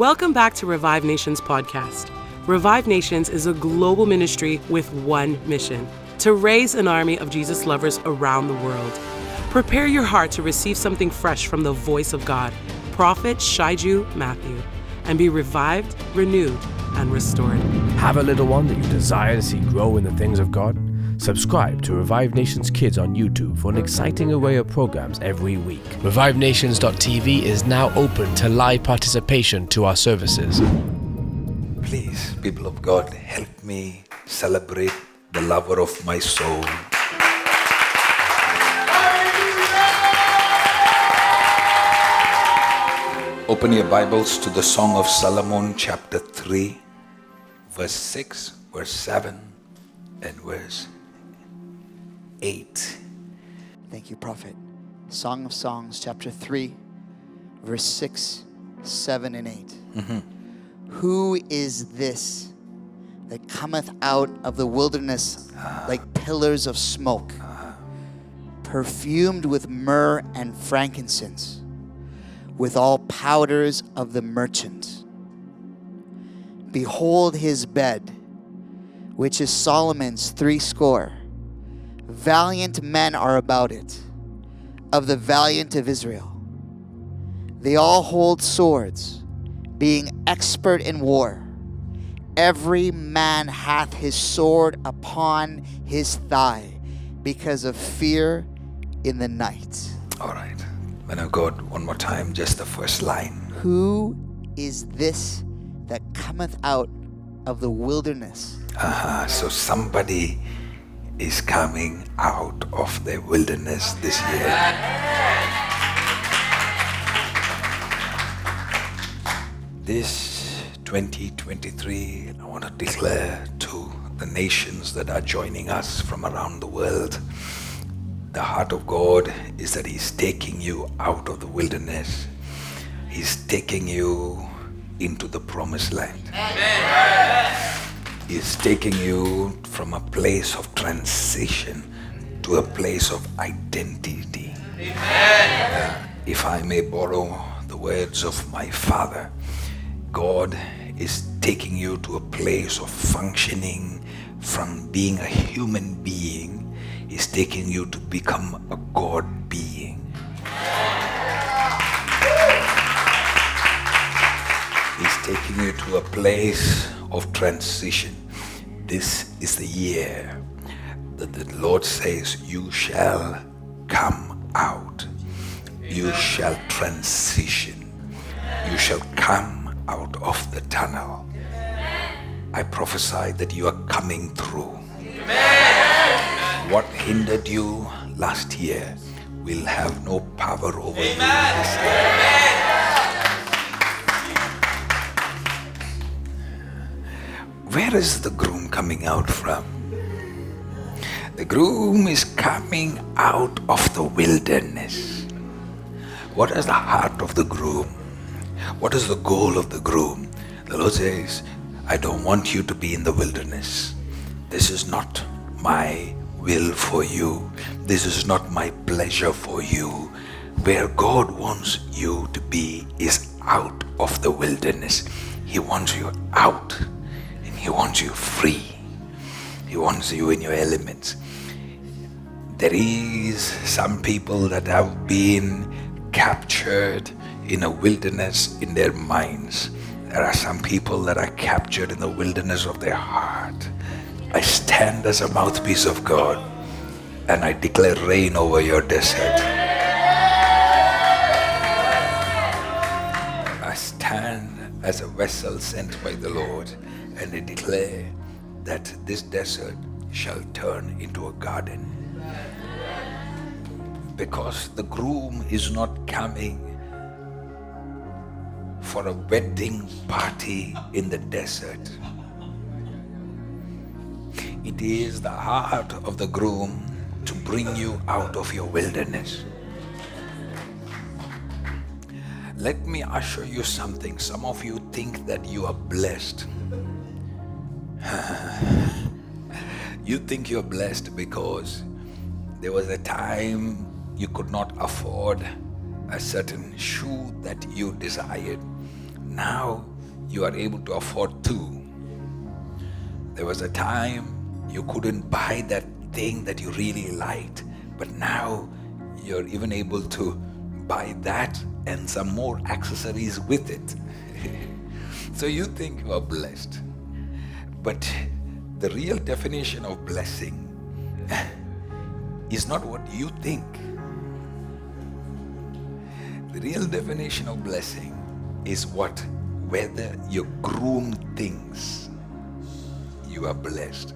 Welcome back to Revive Nations podcast. Revive Nations is a global ministry with one mission to raise an army of Jesus lovers around the world. Prepare your heart to receive something fresh from the voice of God, Prophet Shaiju Matthew, and be revived, renewed, and restored. Have a little one that you desire to see grow in the things of God? Subscribe to Revive Nations Kids on YouTube for an exciting array of programs every week. ReviveNations.tv is now open to live participation to our services. Please, people of God, help me celebrate the lover of my soul. Open your Bibles to the Song of Solomon, chapter 3, verse 6, verse 7, and verse 8. Thank you, Prophet. Song of Songs, chapter 3, verse 6, 7, and 8. Mm-hmm. Who is this that cometh out of the wilderness ah. like pillars of smoke, ah. perfumed with myrrh and frankincense, with all powders of the merchant? Behold his bed, which is Solomon's threescore. Valiant men are about it, of the valiant of Israel. They all hold swords, being expert in war. Every man hath his sword upon his thigh because of fear in the night. All right. Man of God, one more time, just the first line. Who is this that cometh out of the wilderness? Uh-huh. So somebody is coming out of the wilderness this year. This 2023, I want to declare to the nations that are joining us from around the world. The heart of God is that He's taking you out of the wilderness. He's taking you into the promised land. He's taking you from a place of transition to a place of identity. Uh, if I may borrow the words of my father, God is taking you to a place of functioning from being a human being, He's taking you to become a God being. He's taking you to a place of transition. This is the year that the Lord says, You shall come out. You shall transition. You shall come out of the tunnel. I prophesy that you are coming through. What hindered you last year will have no power over you this year. Where is the groom coming out from? The groom is coming out of the wilderness. What is the heart of the groom? What is the goal of the groom? The Lord says, I don't want you to be in the wilderness. This is not my will for you. This is not my pleasure for you. Where God wants you to be is out of the wilderness. He wants you out He wants you free. He wants you in your elements. There is some people that have been captured in a wilderness in their minds. There are some people that are captured in the wilderness of their heart. I stand as a mouthpiece of God and I declare rain over your desert. I stand as a vessel sent by the Lord and they declare that this desert shall turn into a garden. Because the groom is not coming for a wedding party in the desert. It is the heart of the groom to bring you out of your wilderness. Let me assure you something. Some of you think that you are blessed. you think you're blessed because there was a time you could not afford a certain shoe that you desired. Now you are able to afford two. There was a time you couldn't buy that thing that you really liked, but now you're even able to buy that and some more accessories with it. so you think you are blessed. But the real definition of blessing is not what you think. The real definition of blessing is what whether your groom thinks you are blessed.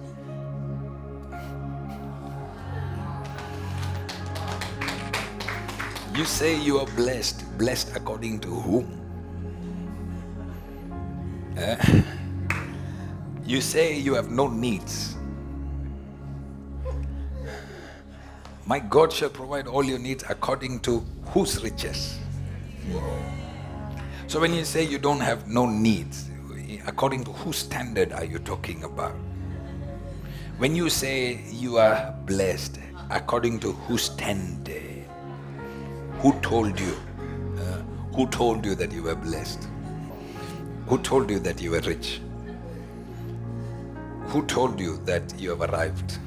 You say you are blessed. Blessed according to whom? Eh? You say you have no needs. My God shall provide all your needs according to whose riches? So when you say you don't have no needs, according to whose standard are you talking about? When you say you are blessed, according to whose standard? Who told you? Uh, who told you that you were blessed? Who told you that you were rich? Who told you that you have arrived?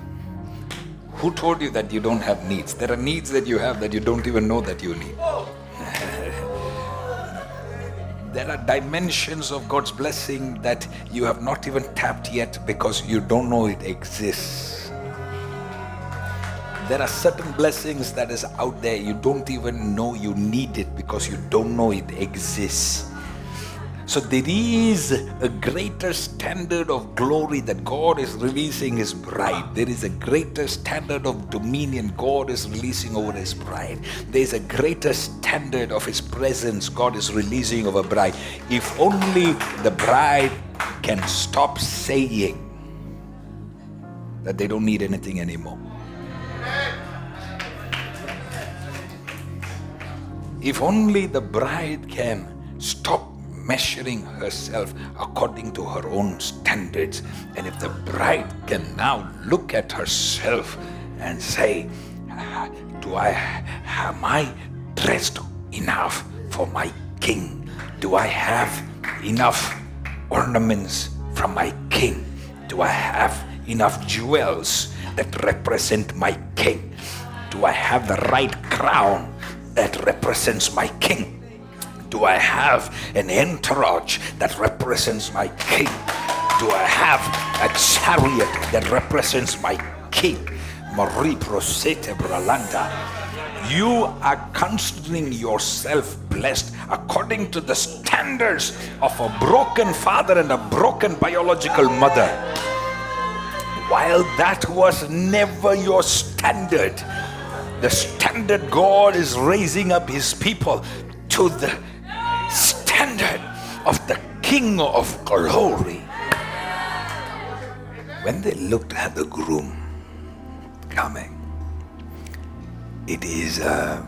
Who told you that you don't have needs? There are needs that you have that you don't even know that you need. there are dimensions of God's blessing that you have not even tapped yet because you don't know it exists there are certain blessings that is out there you don't even know you need it because you don't know it exists so there is a greater standard of glory that God is releasing his bride. There is a greater standard of dominion God is releasing over his bride. There is a greater standard of his presence God is releasing over bride. If only the bride can stop saying that they don't need anything anymore. If only the bride can stop measuring herself according to her own standards, and if the bride can now look at herself and say, Do I am I dressed enough for my king? Do I have enough ornaments from my king? Do I have enough jewels that represent my king? Do I have the right crown that represents my king? Do I have an entourage that represents my king? Do I have a chariot that represents my king? Marie Prosete Bralanda. You are considering yourself blessed according to the standards of a broken father and a broken biological mother. While that was never your standard, the standard God is raising up his people to the of the King of glory. When they looked at the groom coming, it is a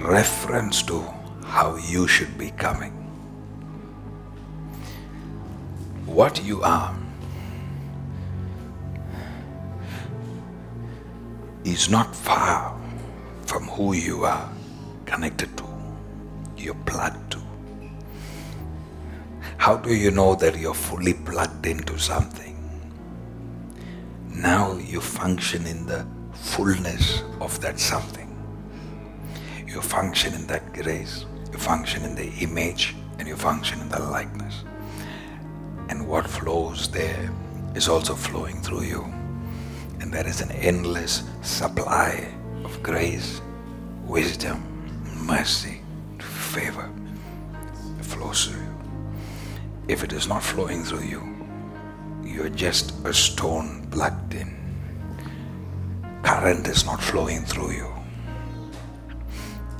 reference to how you should be coming. What you are is not far from who you are connected to, you're plugged. How do you know that you're fully plugged into something? Now you function in the fullness of that something. You function in that grace, you function in the image, and you function in the likeness. And what flows there is also flowing through you and there is an endless supply of grace, wisdom, mercy, favor that flows through you. If it is not flowing through you, you're just a stone plugged in. Current is not flowing through you.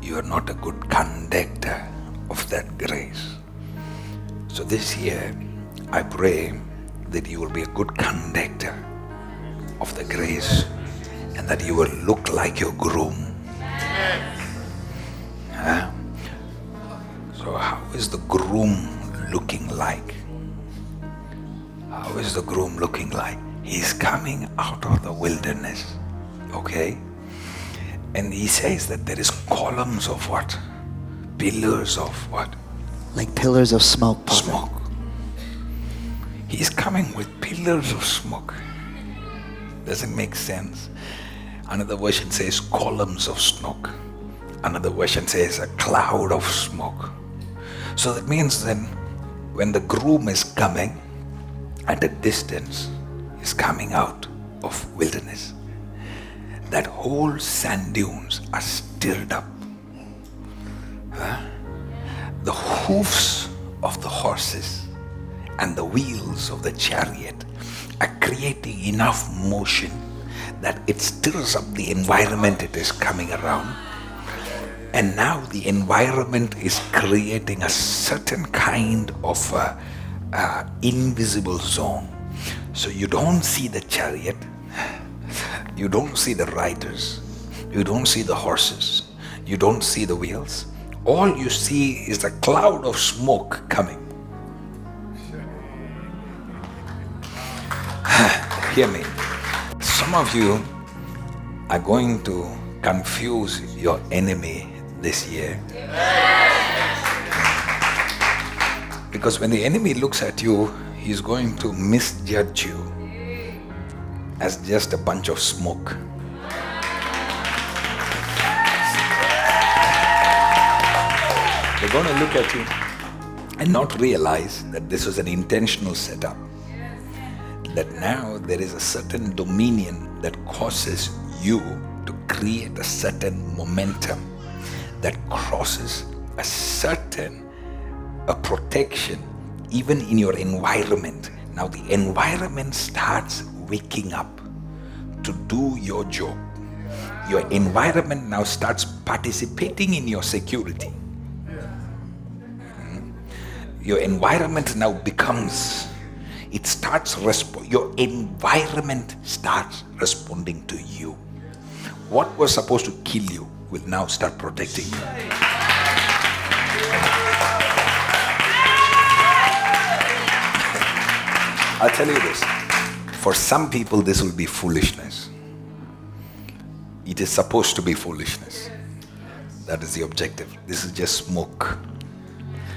You are not a good conductor of that grace. So this year, I pray that you will be a good conductor of the grace and that you will look like your groom. Huh? So, how is the groom looking like? How is the groom looking like? He's coming out of the wilderness. Okay? And he says that there is columns of what? Pillars of what? like pillars of smoke. Smoke. He's coming with pillars of smoke. Doesn't make sense. Another version says columns of smoke. Another version says a cloud of smoke. So that means then when the groom is coming at a distance, is coming out of wilderness. That whole sand dunes are stirred up. Huh? The hoofs of the horses and the wheels of the chariot are creating enough motion that it stirs up the environment it is coming around. And now the environment is creating a certain kind of invisible zone. So you don't see the chariot, you don't see the riders, you don't see the horses, you don't see the wheels. All you see is a cloud of smoke coming. Hear me. Some of you are going to confuse your enemy this year. Because when the enemy looks at you, he's going to misjudge you as just a bunch of smoke. They're going to look at you and not realize that this was an intentional setup. That now there is a certain dominion that causes you to create a certain momentum that crosses a certain a protection even in your environment. Now the environment starts waking up to do your job. Your environment now starts participating in your security. Hmm? Your environment now becomes it starts resp- your environment starts responding to you. What was supposed to kill you will now start protecting you. I'll tell you this. For some people, this will be foolishness. It is supposed to be foolishness. That is the objective. This is just smoke.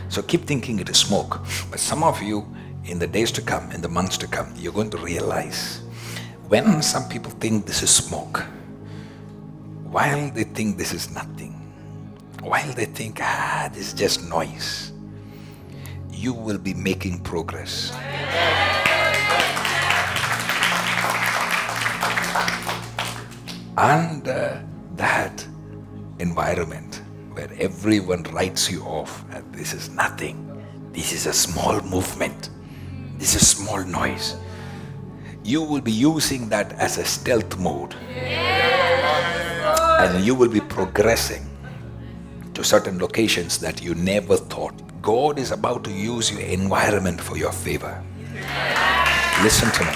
So keep thinking it is smoke. But some of you, in the days to come, in the months to come, you're going to realize when some people think this is smoke, while they think this is nothing, while they think, ah, this is just noise, you will be making progress. Under that environment where everyone writes you off, and this is nothing, this is a small movement, this is small noise, you will be using that as a stealth mode. And you will be progressing to certain locations that you never thought. God is about to use your environment for your favor. Listen to me.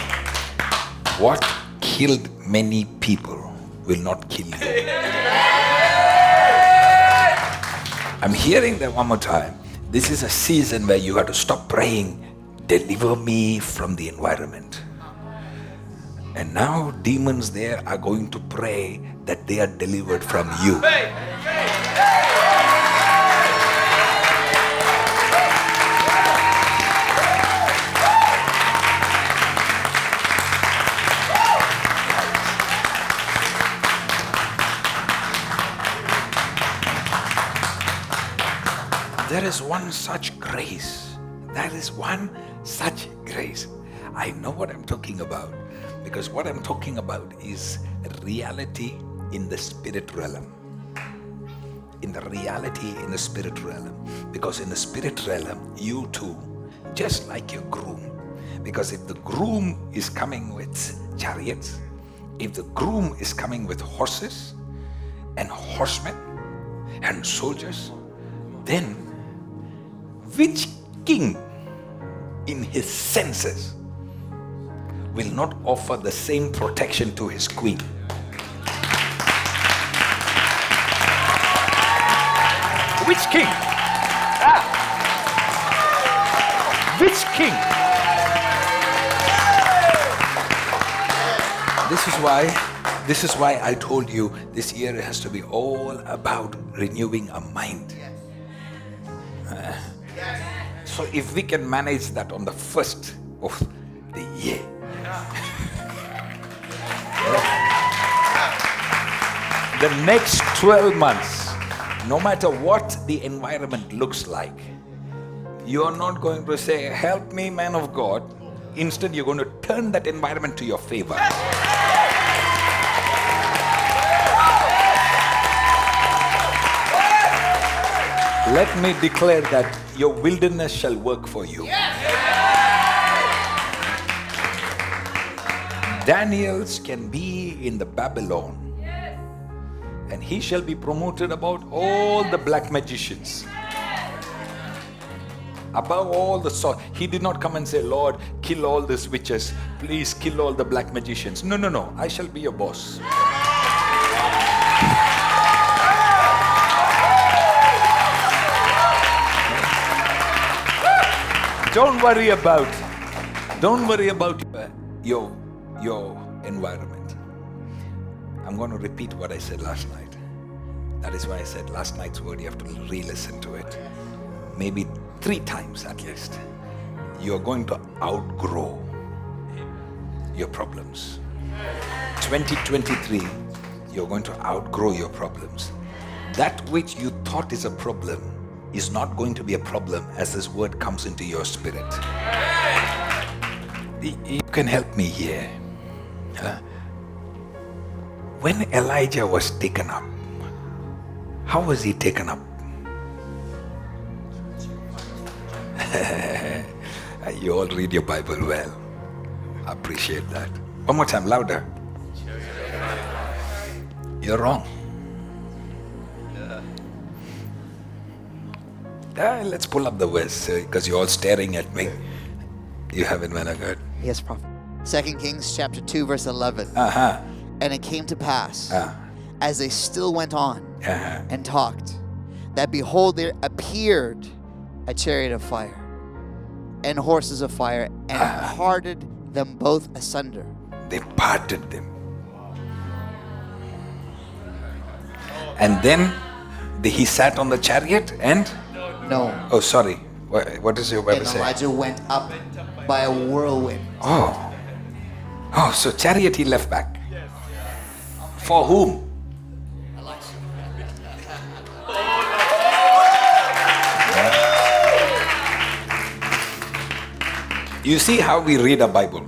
What killed many people will not kill you. I'm hearing that one more time. This is a season where you have to stop praying, deliver me from the environment. And now demons there are going to pray that they are delivered from you. There is one such grace. There is one such grace. I know what I'm talking about because what I'm talking about is reality in the spirit realm. In the reality in the spirit realm. Because in the spirit realm, you too, just like your groom. Because if the groom is coming with chariots, if the groom is coming with horses and horsemen and soldiers, then which king in his senses will not offer the same protection to his queen? Which king? Ah. Which king? This is why this is why I told you this year has to be all about renewing a mind. Uh, So if we can manage that on the first of the year. The next 12 months, no matter what the environment looks like, you are not going to say, Help me, man of God. Instead, you're going to turn that environment to your favor. Let me declare that your wilderness shall work for you. Daniel's can be in the Babylon, and he shall be promoted about all the black magicians. Above all the so he did not come and say, Lord, kill all these witches, please kill all the black magicians. No, no, no, I shall be your boss. don't worry about don't worry about your your environment i'm going to repeat what i said last night. That is why i said last night's word you have to re-listen to it. Maybe three times at least. You're going to outgrow your problems. 2023 you're going to outgrow your problems. That which you thought is a problem is not going to be a problem as this word comes into your spirit. You can help me here. When Elijah was taken up, how was he taken up? you all read your Bible well. I appreciate that. One more time, louder. You're wrong. Ah, let's pull up the verse because uh, you're all staring at me. You have it, man of God. Yes, prophet. Second Kings chapter 2, verse 11. Uh-huh. And it came to pass, uh-huh. as they still went on uh-huh. and talked, that behold, there appeared a chariot of fire and horses of fire, and uh-huh. parted them both asunder. They parted them. And then he sat on the chariot and no. Oh, sorry. What, what does your Bible and say? Elijah went up by a whirlwind. Oh. Oh, so chariot he left back. For whom? You see how we read a Bible?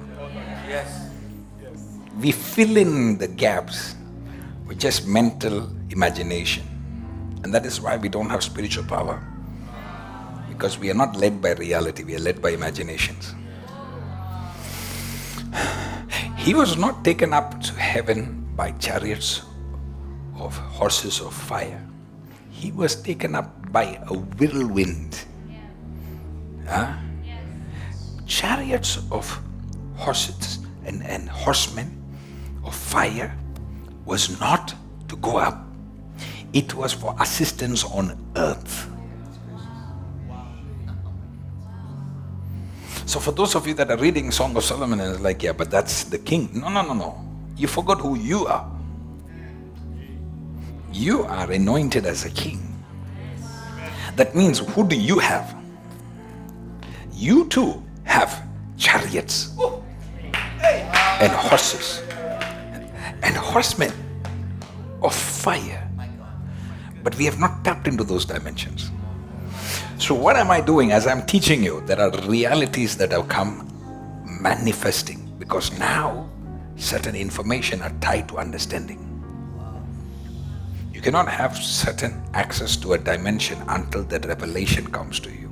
Yes. We fill in the gaps with just mental imagination. And that is why we don't have spiritual power because we are not led by reality, we are led by imaginations. He was not taken up to heaven by chariots of horses of fire. He was taken up by a whirlwind. Huh? Chariots of horses and, and horsemen of fire was not to go up, it was for assistance on earth. So for those of you that are reading Song of Solomon and it's like, yeah, but that's the king. No, no, no, no. You forgot who you are. You are anointed as a king. That means who do you have? You too have chariots and horses and horsemen of fire. But we have not tapped into those dimensions. So, what am I doing as I'm teaching you? There are realities that have come manifesting because now certain information are tied to understanding. You cannot have certain access to a dimension until that revelation comes to you.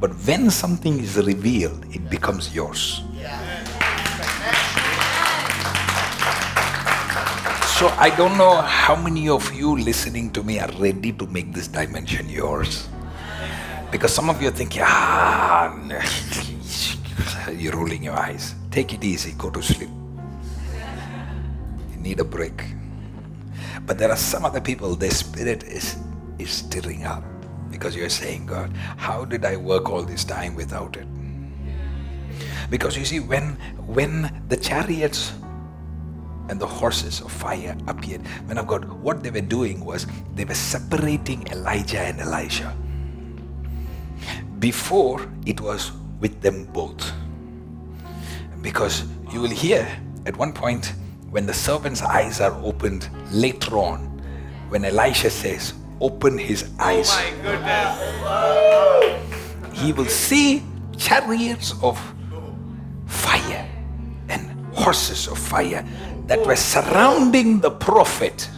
But when something is revealed, it becomes yours. So I don't know how many of you listening to me are ready to make this dimension yours. Because some of you are thinking, ah, you're rolling your eyes. Take it easy, go to sleep. Need a break. But there are some other people, their spirit is, is stirring up because you're saying, God, how did I work all this time without it? Because you see, when when the chariots and the horses of fire appeared, men of God, what they were doing was they were separating Elijah and Elisha Before, it was with them both. Because you will hear at one point when the servant's eyes are opened later on, when Elisha says, Open his eyes. Oh he will see chariots of fire and horses of fire that were surrounding the prophet.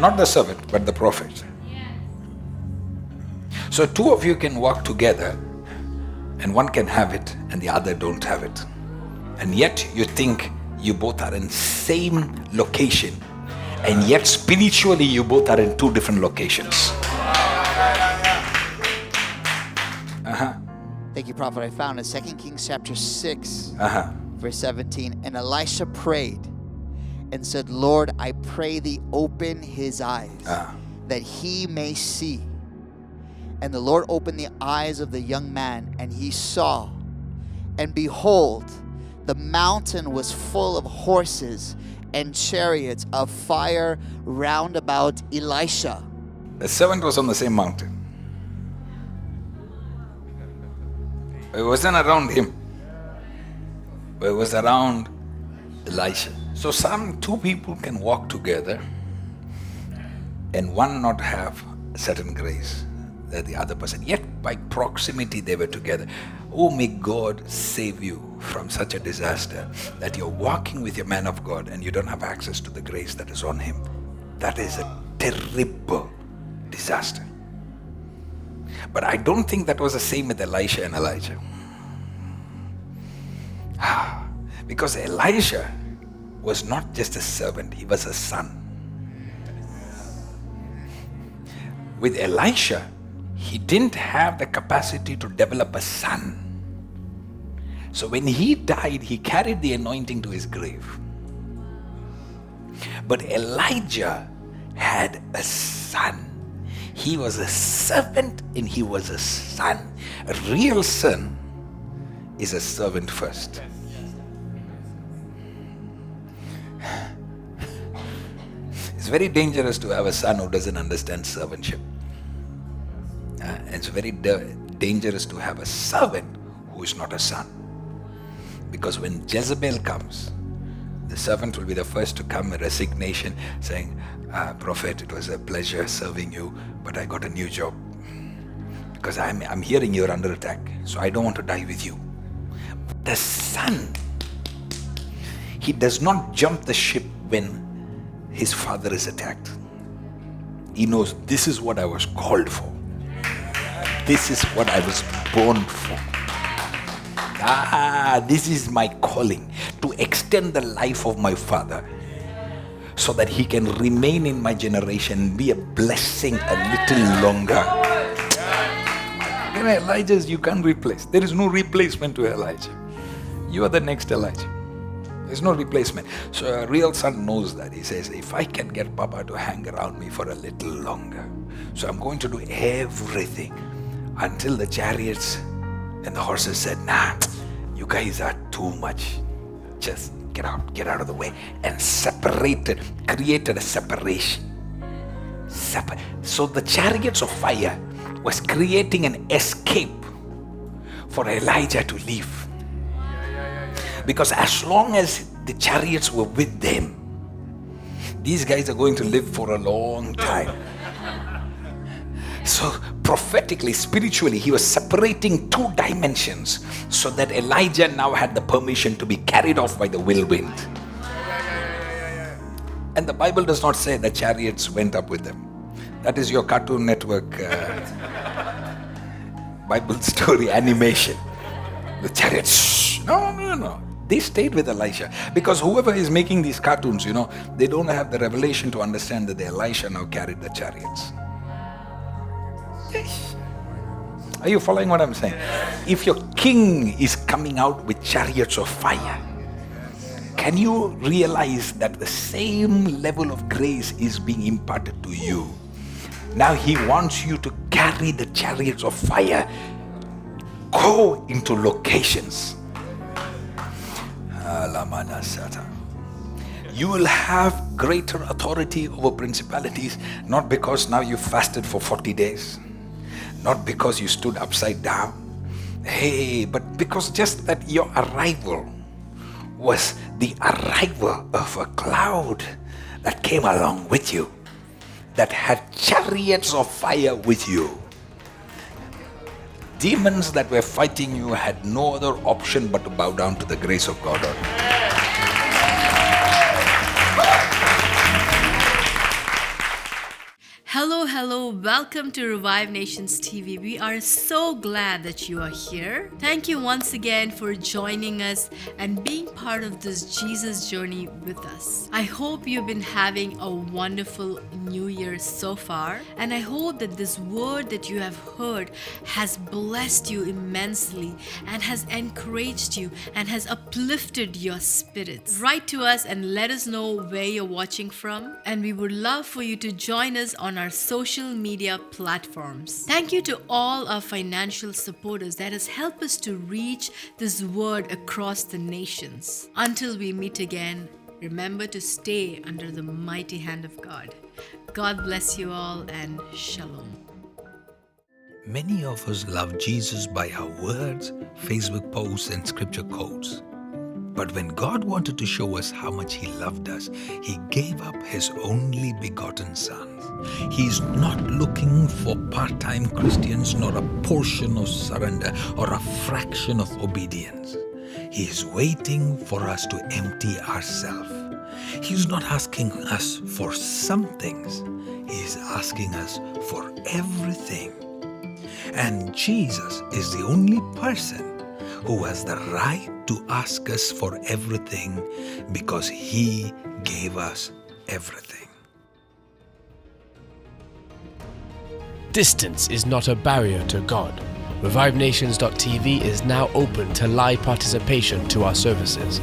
Not the servant, but the prophet. So two of you can walk together and one can have it and the other don't have it. And yet you think you both are in same location and yet spiritually you both are in two different locations. uh-huh Thank you, Prophet. I found in 2 Kings chapter 6, Uh-huh. verse 17. And Elisha prayed and said, Lord, I pray thee open his eyes Ah. that he may see. And the Lord opened the eyes of the young man, and he saw. And behold, the mountain was full of horses and chariots of fire round about Elisha. The servant was on the same mountain. It wasn't around him, but it was around Elisha. So some two people can walk together and one not have certain grace the other person. Yet by proximity they were together. Oh, may God save you from such a disaster that you're walking with your man of God and you don't have access to the grace that is on him. That is a terrible disaster. But I don't think that was the same with Elisha and Elijah. Ah, Because Elisha was not just a servant, he was a son. With Elisha, he didn't have the capacity to develop a son. So when he died, he carried the anointing to his grave. But Elijah had a son. He was a servant and he was a son. A real son is a servant first. It's very dangerous to have a son who doesn't understand servantship. Uh, it's very da- dangerous to have a servant who is not a son. Because when Jezebel comes, the servant will be the first to come in resignation, saying, uh, Prophet, it was a pleasure serving you, but I got a new job. Because I'm, I'm hearing you're under attack, so I don't want to die with you. The son, he does not jump the ship when his father is attacked. He knows this is what I was called for. This is what I was born for. Ah, this is my calling to extend the life of my father so that he can remain in my generation and be a blessing a little longer. Know, Elijah's you can't replace. There is no replacement to Elijah. You are the next Elijah. There's no replacement. So a real son knows that. He says, if I can get Papa to hang around me for a little longer, so I'm going to do everything until the chariots and the horses said, nah, you guys are too much. Just get out, get out of the way. And separated, created a separation. Separ- so the chariots of fire was creating an escape for Elijah to leave. Because as long as the chariots were with them, these guys are going to live for a long time. So, prophetically, spiritually, he was separating two dimensions so that Elijah now had the permission to be carried off by the whirlwind. And the Bible does not say the chariots went up with them. That is your Cartoon Network uh, Bible story animation. The chariots. No, no, no. They stayed with Elisha because whoever is making these cartoons, you know, they don't have the revelation to understand that the Elisha now carried the chariots. Are you following what I'm saying? If your king is coming out with chariots of fire, can you realize that the same level of grace is being imparted to you? Now he wants you to carry the chariots of fire, go into locations. You will have greater authority over principalities, not because now you fasted for 40 days, Not because you stood upside down. Hey, but because just that your arrival was the arrival of a cloud that came along with you, that had chariots of fire with you. Demons that were fighting you had no other option but to bow down to the grace of God. Hello, hello, welcome to Revive Nations TV. We are so glad that you are here. Thank you once again for joining us and being part of this Jesus journey with us. I hope you've been having a wonderful new year so far, and I hope that this word that you have heard has blessed you immensely and has encouraged you and has uplifted your spirits. Write to us and let us know where you're watching from, and we would love for you to join us on our social media platforms. Thank you to all our financial supporters that has helped us to reach this word across the nations. Until we meet again, remember to stay under the mighty hand of God. God bless you all and shalom. Many of us love Jesus by our words, Facebook posts, and scripture quotes. But when God wanted to show us how much He loved us, He gave up His only begotten Son. He's not looking for part time Christians, nor a portion of surrender or a fraction of obedience. He is waiting for us to empty ourselves. He's not asking us for some things, He is asking us for everything. And Jesus is the only person who has the right to ask us for everything because He gave us everything. Distance is not a barrier to God. ReviveNations.tv is now open to live participation to our services.